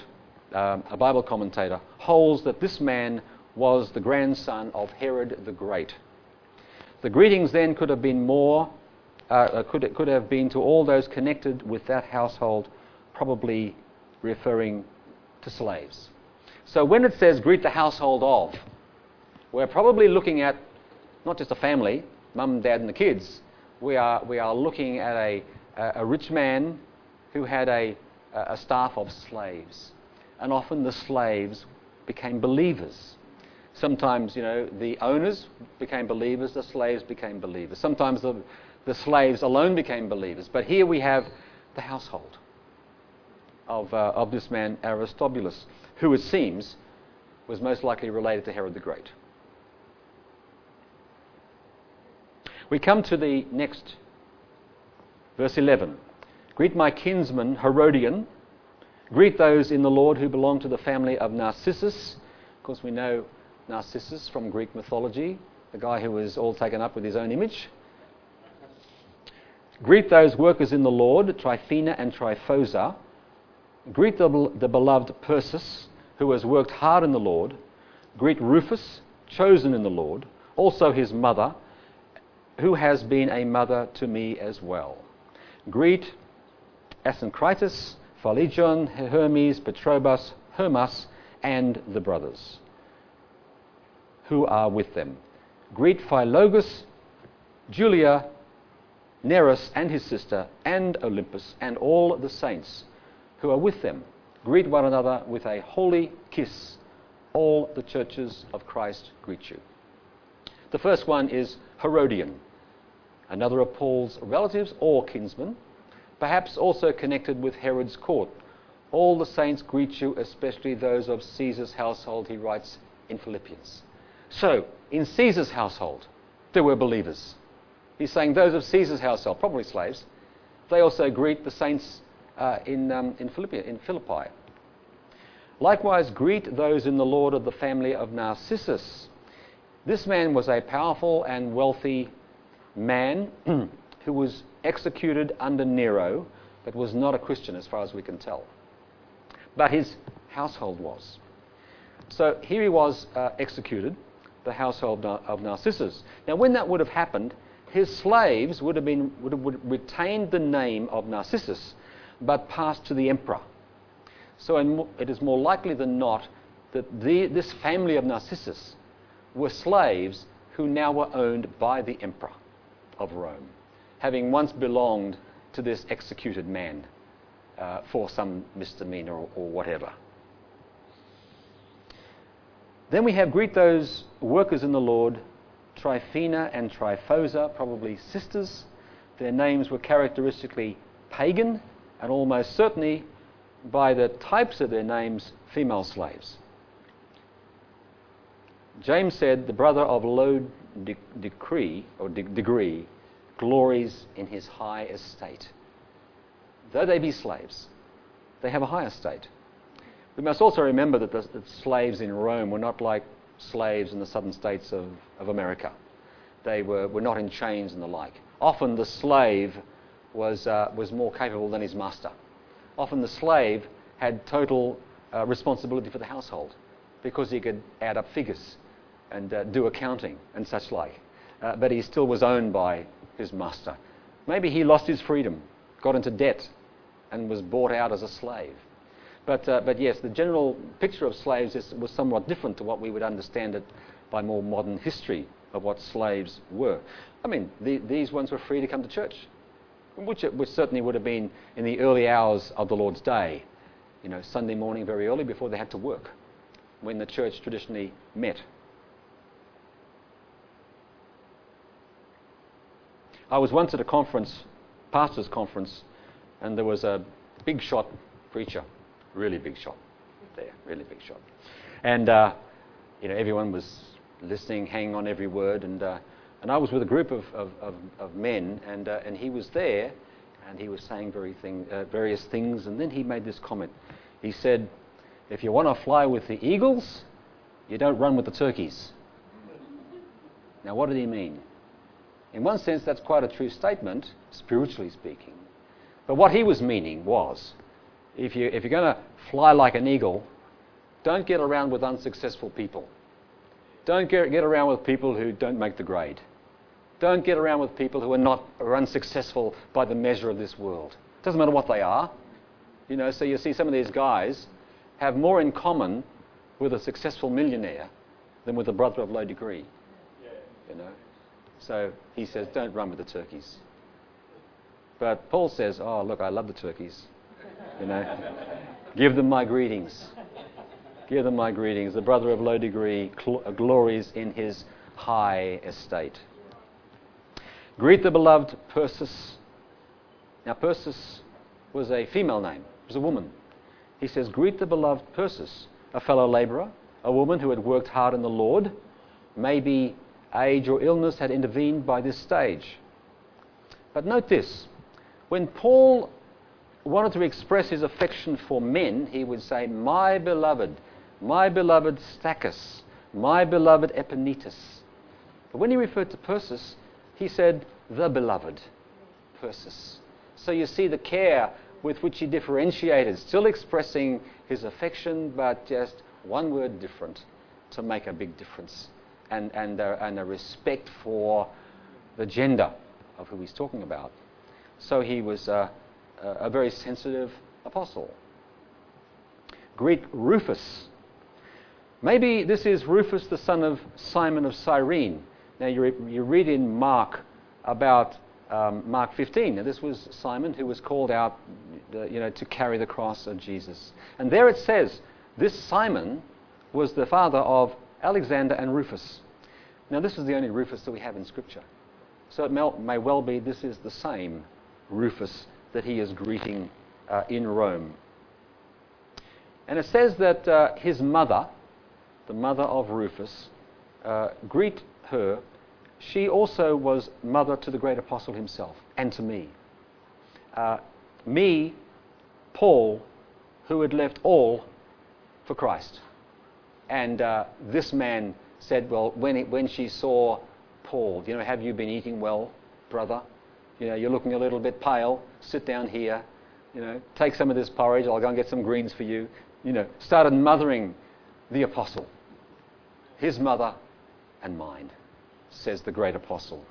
um, a Bible commentator, holds that this man was the grandson of Herod the Great. The greetings then could have been more, uh, uh could, could have been to all those connected with that household, probably referring to slaves. So when it says greet the household of, we're probably looking at not just a family, mum, dad, and the kids. We are, we are looking at a, a rich man who had a, a staff of slaves. And often the slaves became believers. Sometimes, you know, the owners became believers, the slaves became believers. Sometimes the, the slaves alone became believers. But here we have the household of, uh, of this man, Aristobulus, who it seems was most likely related to Herod the Great. We come to the next verse 11. Greet my kinsman Herodian. Greet those in the Lord who belong to the family of Narcissus. Of course, we know Narcissus from Greek mythology, the guy who was all taken up with his own image. Greet those workers in the Lord, Tryphena and Tryphosa. Greet the, the beloved Persis, who has worked hard in the Lord. Greet Rufus, chosen in the Lord, also his mother, who has been a mother to me as well. Greet Asyncritus, Phlegon, Hermes, Patrobas, Hermas, and the brothers who are with them. Greet Philologus, Julia, Nereus and his sister, and Olympus, and all the saints who are with them. Greet one another with a holy kiss. All the churches of Christ greet you. The first one is Herodion, another of Paul's relatives or kinsmen, perhaps also connected with Herod's court. All the saints greet you, especially those of Caesar's household, he writes in Philippians. So, in Caesar's household, there were believers. He's saying those of Caesar's household, probably slaves, they also greet the saints uh, in, um, in, Philippi, in Philippi. Likewise, greet those in the Lord of the family of Narcissus. This man was a powerful and wealthy man who was executed under Nero, but was not a Christian as far as we can tell. But his household was. So here he was uh, executed, the household of Narcissus. Now, when that would have happened, his slaves would have, been, would have, retained the name of Narcissus but passed to the emperor. So it is more likely than not that the, this family of Narcissus were slaves who now were owned by the emperor of Rome, having once belonged to this executed man uh, for some misdemeanor or, or whatever. Then we have greet those workers in the Lord, Tryphena and Tryphosa, probably sisters. Their names were characteristically pagan and almost certainly by the types of their names, female slaves. James said, The brother of low de- decree, or de- degree glories in his high estate. Though they be slaves, they have a high estate. We must also remember that the that slaves in Rome were not like slaves in the southern states of, of America. They were, were not in chains and the like. Often the slave was, uh, was more capable than his master. Often the slave had total uh, responsibility for the household because he could add up figures and uh, do accounting and such like. Uh, but he still was owned by his master. Maybe he lost his freedom, got into debt, and was bought out as a slave. But, uh, but yes, the general picture of slaves is, was somewhat different to what we would understand it by more modern history of what slaves were. I mean, the, these ones were free to come to church which, which certainly would have been in the early hours of the Lord's day, you know, Sunday morning very early before they had to work, when the church traditionally met. I was once at a conference, pastor's conference, and there was a big shot preacher, really big shot there, really big shot. And, uh, you know, everyone was listening, hanging on every word, and, uh, and I was with a group of, of, of, of men, and, uh, and he was there, and he was saying very thing, uh, various things, and then he made this comment. He said, if you want to fly with the eagles, you don't run with the turkeys. Now, what did he mean? In one sense, that's quite a true statement, spiritually speaking. But what he was meaning was if, you, if you're going to fly like an eagle, don't get around with unsuccessful people. Don't get, get around with people who don't make the grade. Don't get around with people who are not are unsuccessful by the measure of this world. Doesn't matter what they are. You know, so you see some of these guys have more in common with a successful millionaire than with a brother of low degree. You know. So he says, don't run with the turkeys. But Paul says, oh look, I love the turkeys. You know, give them my greetings. Give them my greetings. The brother of low degree cl- uh, glories in his high estate. Greet the beloved Persis. Now, Persis was a female name, it was a woman. He says, Greet the beloved Persis, a fellow labourer, a woman who had worked hard in the Lord. Maybe age or illness had intervened by this stage. But note this when Paul wanted to express his affection for men, he would say, My beloved, my beloved Stachys, my beloved Epaenetus. But when he referred to Persis, he said, the beloved Persis. So you see the care with which he differentiated, still expressing his affection, but just one word different to make a big difference. And, and, uh, and a respect for the gender of who he's talking about. So he was uh, a very sensitive apostle. Greet Rufus. Maybe this is Rufus, the son of Simon of Cyrene. Now, you, re- you read in Mark about um, Mark 15. Now, this was Simon who was called out uh, you know, to carry the cross of Jesus. And there it says, this Simon was the father of Alexander and Rufus. Now, this is the only Rufus that we have in Scripture. So it may, well be this is the same Rufus that he is greeting uh, in Rome. And it says that uh, his mother, the mother of Rufus, uh, greet her she also was mother to the great apostle himself and to me. Uh, me, Paul, who had left all for Christ. And uh, this man said, Well, when, it, when she saw Paul, you know, have you been eating well, brother? You know, you're looking a little bit pale. Sit down here. You know, take some of this porridge. I'll go and get some greens for you. You know, started mothering the apostle, his mother and mine says the great apostle.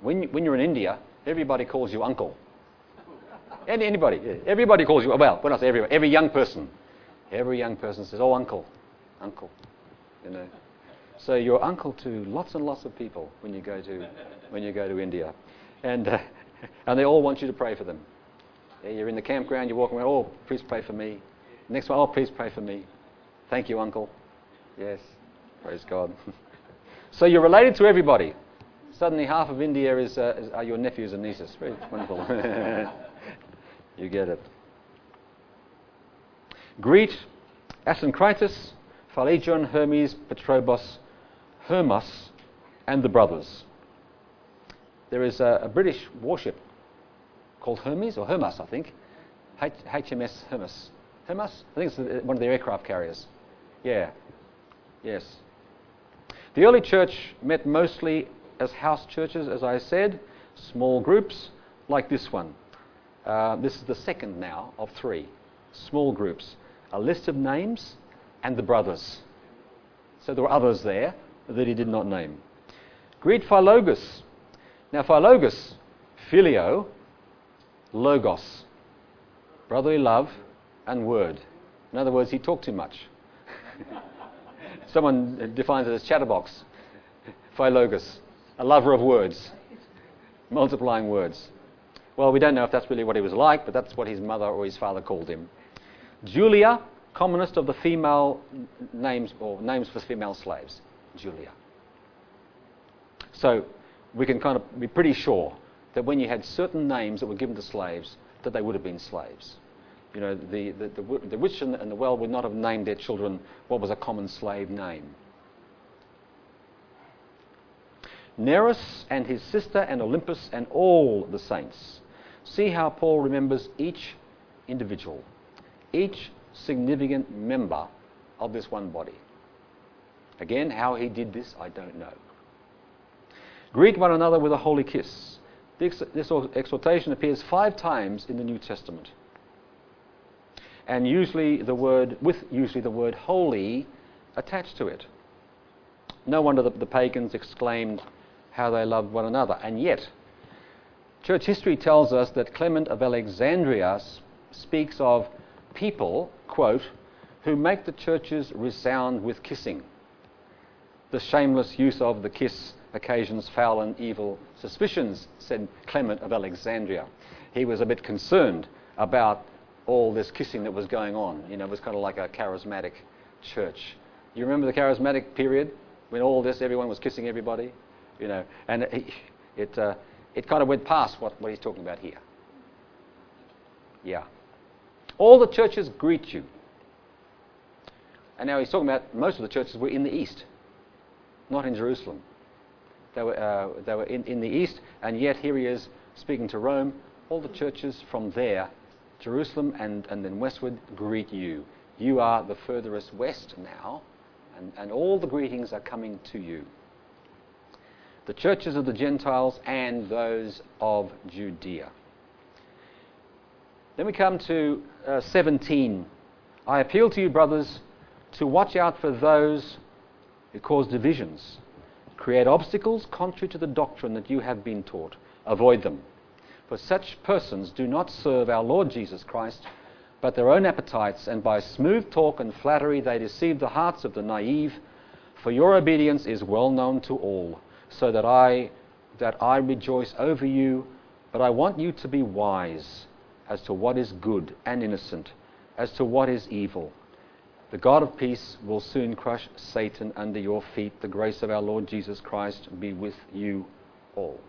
When, when you're in India, everybody calls you uncle. Anybody, everybody calls you, well, when I say everybody, every young person, every young person says, oh, uncle, uncle, you know. So you're uncle to lots and lots of people when you go to, when you go to India. And, uh, and they all want you to pray for them. You're in the campground, you're walking around, oh, please pray for me. Next one, oh, please pray for me. Thank you, uncle. Yes, praise God. So you're related to everybody. Suddenly, half of India is, uh, is are your nephews and nieces. Very wonderful. you get it. Greet Asyncritus, Phlegon, Hermes, Patrobas, Hermas, and the brothers. There is a, a British warship called Hermes, or Hermas, I think. H- HMS Hermes. Hermas? I think it's one of their aircraft carriers. Yeah. Yes. The early church met mostly as house churches, as I said, small groups like this one. Uh, this is the second now of three small groups. A list of names and the brothers. So there were others there that he did not name. Greet Philogus. Now, Philogus, filio, logos, brotherly love, and word. In other words, he talked too much. Someone defines it as chatterbox, Philogus, a lover of words, multiplying words. Well, we don't know if that's really what he was like, but that's what his mother or his father called him. Julia, commonest of the female names or names for female slaves. Julia. So we can kind of be pretty sure that when you had certain names that were given to slaves, that they would have been slaves. You know, the, the, the, the rich and the, well would not have named their children what was a common slave name. Nereus and his sister and Olympus and all the saints. See how Paul remembers each individual, each significant member of this one body. Again, how he did this, I don't know. Greet one another with a holy kiss. This, this exhortation appears five times in the New Testament. And usually the word, with usually the word holy attached to it. No wonder the, the pagans exclaimed how they loved one another. And yet, church history tells us that Clement of Alexandria speaks of people, quote, who make the churches resound with kissing. The shameless use of the kiss occasions foul and evil suspicions, said Clement of Alexandria. He was a bit concerned about all this kissing that was going on. You know, it was kind of like a charismatic church. You remember the charismatic period when all this, everyone was kissing everybody? You know, and it, it, uh, it kind of went past what, what he's talking about here. Yeah. All the churches greet you. And now he's talking about most of the churches were in the east, not in Jerusalem. They were, uh, they were in, in the east, and yet here he is speaking to Rome. All the churches from there, Jerusalem and, and then westward, greet you. You are the furthest west now, and, and all the greetings are coming to you. The churches of the Gentiles and those of Judea. Then we come to uh, 17. I appeal to you, brothers, to watch out for those who cause divisions, create obstacles contrary to the doctrine that you have been taught. Avoid them. For such persons do not serve our Lord Jesus Christ, but their own appetites, and by smooth talk and flattery they deceive the hearts of the naive. For your obedience is well known to all, so that I that I rejoice over you, but I want you to be wise as to what is good and innocent, as to what is evil. The God of peace will soon crush Satan under your feet. The grace of our Lord Jesus Christ be with you all.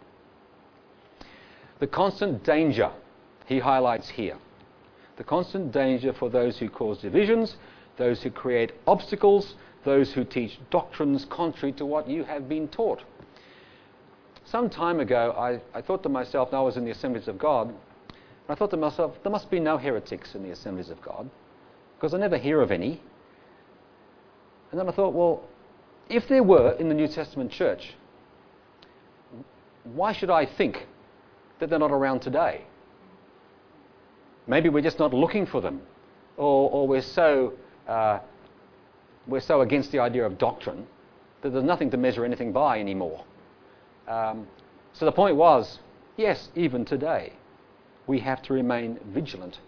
The constant danger he highlights here. The constant danger for those who cause divisions, those who create obstacles, those who teach doctrines contrary to what you have been taught. Some time ago, I, I thought to myself, and I was in the assemblies of God, I thought to myself, there must be no heretics in the assemblies of God, because I never hear of any. And then I thought, well, if there were in the New Testament church, why should I think that they're not around today? Maybe we're just not looking for them, or, or we're so uh, we're so against the idea of doctrine that there's nothing to measure anything by anymore. Um, so the point was, yes, even today, we have to remain vigilant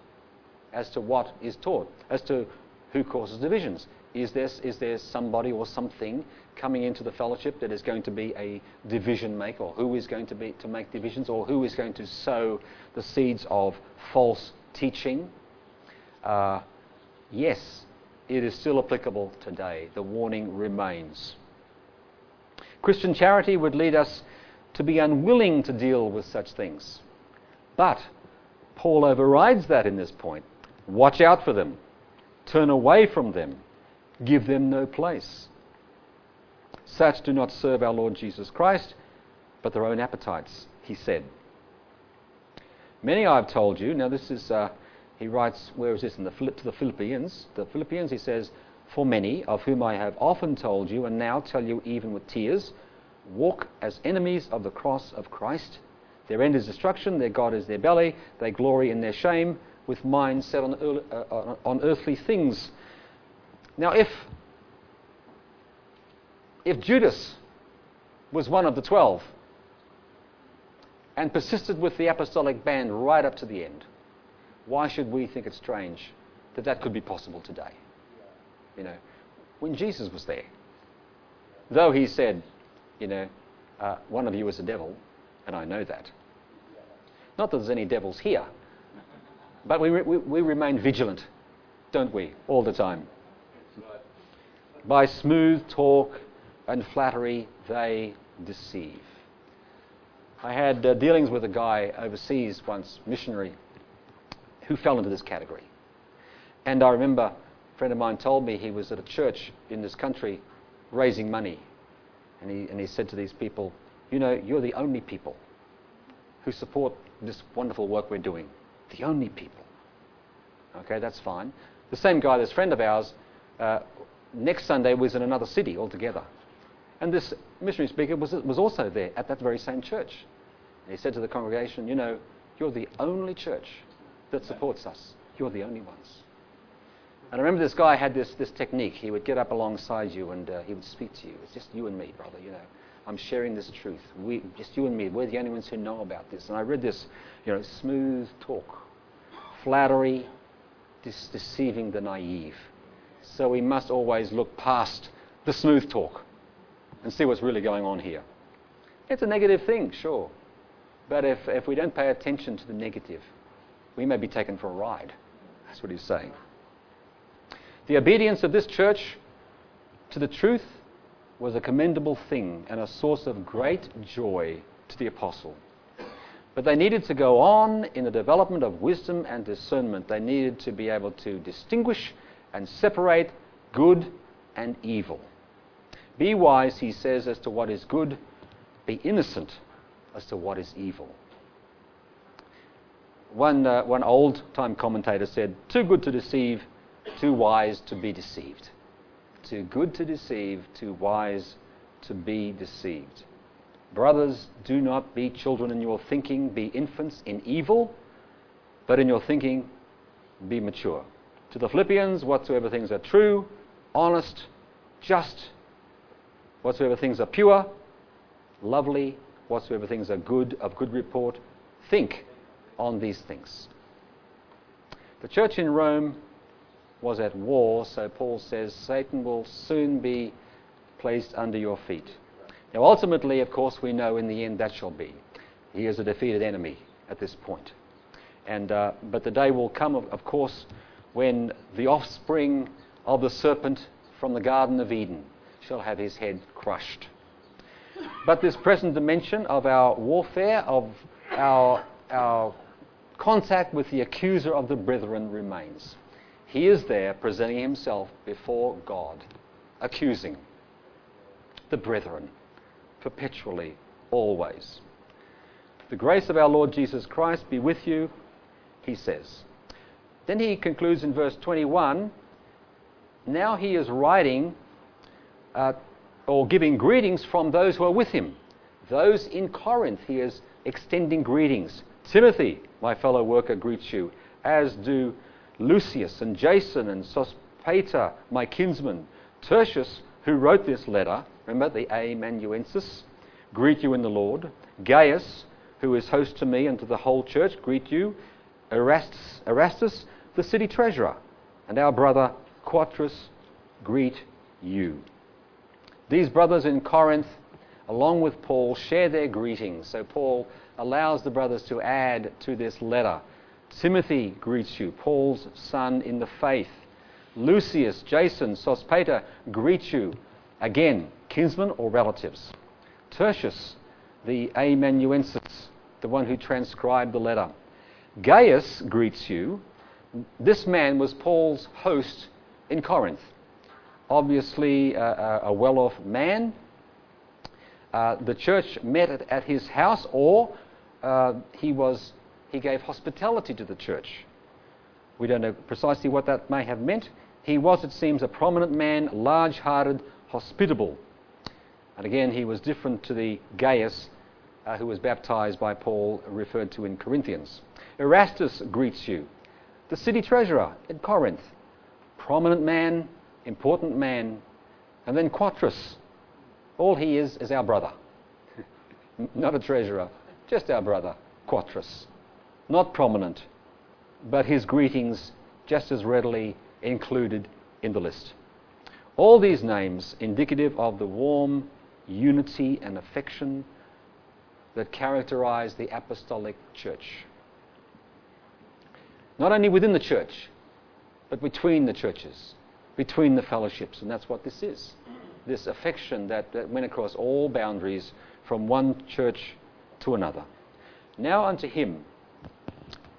as to what is taught, as to who causes divisions. Is there, is there somebody or something coming into the fellowship that is going to be a division maker, who is going to be to make divisions, or who is going to sow the seeds of false teaching? Uh, yes, it is still applicable today. The warning remains. Christian charity would lead us to be unwilling to deal with such things. But Paul overrides that in this point. Watch out for them, turn away from them, give them no place. Such do not serve our Lord Jesus Christ, but their own appetites, he said. Many I've told you, now this is, uh, he writes, where is this? In the, to the Philippians. The Philippians, he says, For many, of whom I have often told you, and now tell you even with tears, walk as enemies of the cross of Christ. Their end is destruction, their God is their belly, they glory in their shame, with minds set on, uh, on earthly things. Now, if, if Judas was one of the twelve and persisted with the apostolic band right up to the end, why should we think it strange that that could be possible today? You know, when Jesus was there, though he said, you know, uh, one of you is a devil, and I know that. Not that there's any devils here, but we, re- we, we remain vigilant, don't we, all the time? By smooth talk and flattery, they deceive. I had uh, dealings with a guy overseas once, missionary, who fell into this category. And I remember a friend of mine told me he was at a church in this country raising money. And he, and he said to these people, You know, you're the only people who support this wonderful work we're doing. The only people. Okay, that's fine. The same guy, this friend of ours, uh, next Sunday was in another city altogether. And this missionary speaker was, was also there at that very same church. And he said to the congregation, You know, you're the only church that supports us. You're the only ones. And I remember this guy had this, this technique. He would get up alongside you and uh, he would speak to you. It's just you and me, brother, you know. I'm sharing this truth. We, just you and me. We're the only ones who know about this. And I read this, you know, smooth talk, flattery, dis- deceiving the naive. So we must always look past the smooth talk and see what's really going on here. It's a negative thing, sure. But if, if we don't pay attention to the negative, we may be taken for a ride. That's what he's saying. The obedience of this church to the truth was a commendable thing and a source of great joy to the apostle. But they needed to go on in the development of wisdom and discernment. They needed to be able to distinguish and separate good and evil. Be wise, he says, as to what is good. Be innocent as to what is evil. One, uh, one old time commentator said, Too good to deceive, too wise to be deceived. Too good to deceive, too wise to be deceived. Brothers, do not be children in your thinking, be infants in evil, but in your thinking, be mature. To the Philippians, whatsoever things are true, honest, just, whatsoever things are pure, lovely, whatsoever things are good, of good report, think on these things. The church in Rome was at war, so Paul says Satan will soon be placed under your feet. Now, ultimately, of course, we know in the end that shall be. He is a defeated enemy at this point. And, uh, but the day will come, of, of course, when the offspring of the serpent from the Garden of Eden shall have his head crushed. But this present dimension of our warfare, of our, our contact with the accuser of the brethren remains. He is there presenting himself before God, accusing the brethren perpetually, always. The grace of our Lord Jesus Christ be with you, he says. Then he concludes in verse 21 now he is writing uh, or giving greetings from those who are with him. Those in Corinth, he is extending greetings. Timothy, my fellow worker, greets you, as do Lucius and Jason and Sospater, my kinsman. Tertius, who wrote this letter, remember the amanuensis, greet you in the Lord. Gaius, who is host to me and to the whole church, greet you. Erastus, Erastus the city treasurer, and our brother Quartus greet you. These brothers in Corinth, along with Paul, share their greetings. So Paul allows the brothers to add to this letter. Timothy greets you, Paul's son in the faith. Lucius, Jason, Sospater greet you. Again, kinsmen or relatives. Tertius, the amanuensis, the one who transcribed the letter. Gaius greets you. This man was Paul's host in Corinth. Obviously, a well off man. Uh, the church met at, at his house, or uh, he, was, he gave hospitality to the church. We don't know precisely what that may have meant. He was, it seems, a prominent man, large hearted, hospitable. And again, he was different to the Gaius uh, who was baptized by Paul, referred to in Corinthians. Erastus greets you, the city treasurer in Corinth, prominent man, important man. And then Quartus. all he is is our brother. Not a treasurer, just our brother, Quartus. Not prominent, but his greetings just as readily included in the list. All these names indicative of the warm unity and affection that characterize the apostolic church. Not only within the church, but between the churches, between the fellowships. And that's what this is this affection that, that went across all boundaries from one church to another. Now unto him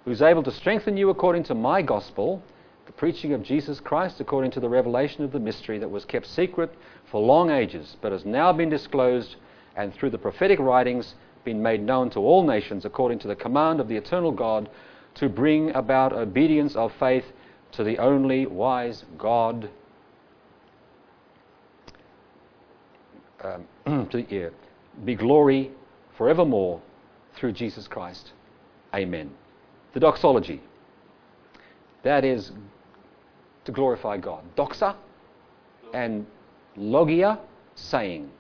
who's able to strengthen you according to my gospel, the preaching of Jesus Christ according to the revelation of the mystery that was kept secret for long ages, but has now been disclosed and through the prophetic writings been made known to all nations according to the command of the eternal God to bring about obedience of faith to the only wise God. Um, to, be glory forevermore through Jesus Christ. Amen. The doxology. That is to glorify God. Doxa and logia, saying.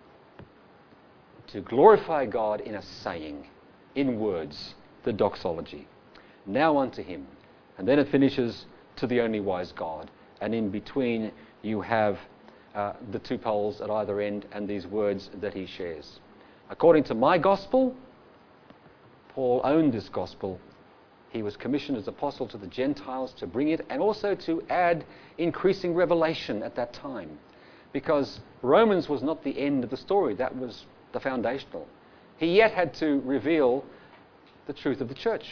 To glorify God in a saying, in words, the doxology. Now unto him. And then it finishes to the only wise God. And in between, you have uh, the two poles at either end and these words that he shares. According to my gospel, Paul owned this gospel. He was commissioned as apostle to the Gentiles to bring it and also to add increasing revelation at that time. Because Romans was not the end of the story, that was the foundational. He yet had to reveal the truth of the church,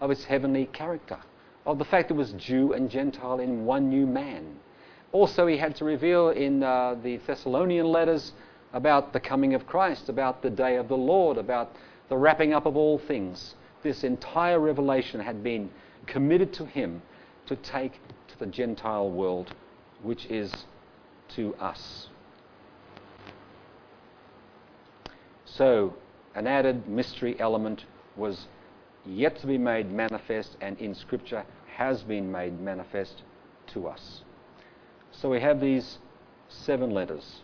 of its heavenly character, of the fact it was Jew and Gentile in one new man. Also, he had to reveal in uh, the Thessalonian letters about the coming of Christ, about the day of the Lord, about the wrapping up of all things. This entire revelation had been committed to him to take to the Gentile world, which is to us. So, an added mystery element was yet to be made manifest, and in Scripture has been made manifest to us. So, we have these seven letters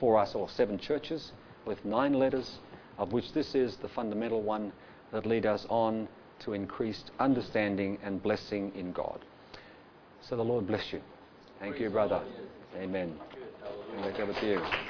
for us, or seven churches with nine letters of which this is the fundamental one that lead us on to increased understanding and blessing in God. So the Lord bless you. Thank you, brother. Amen. And with you.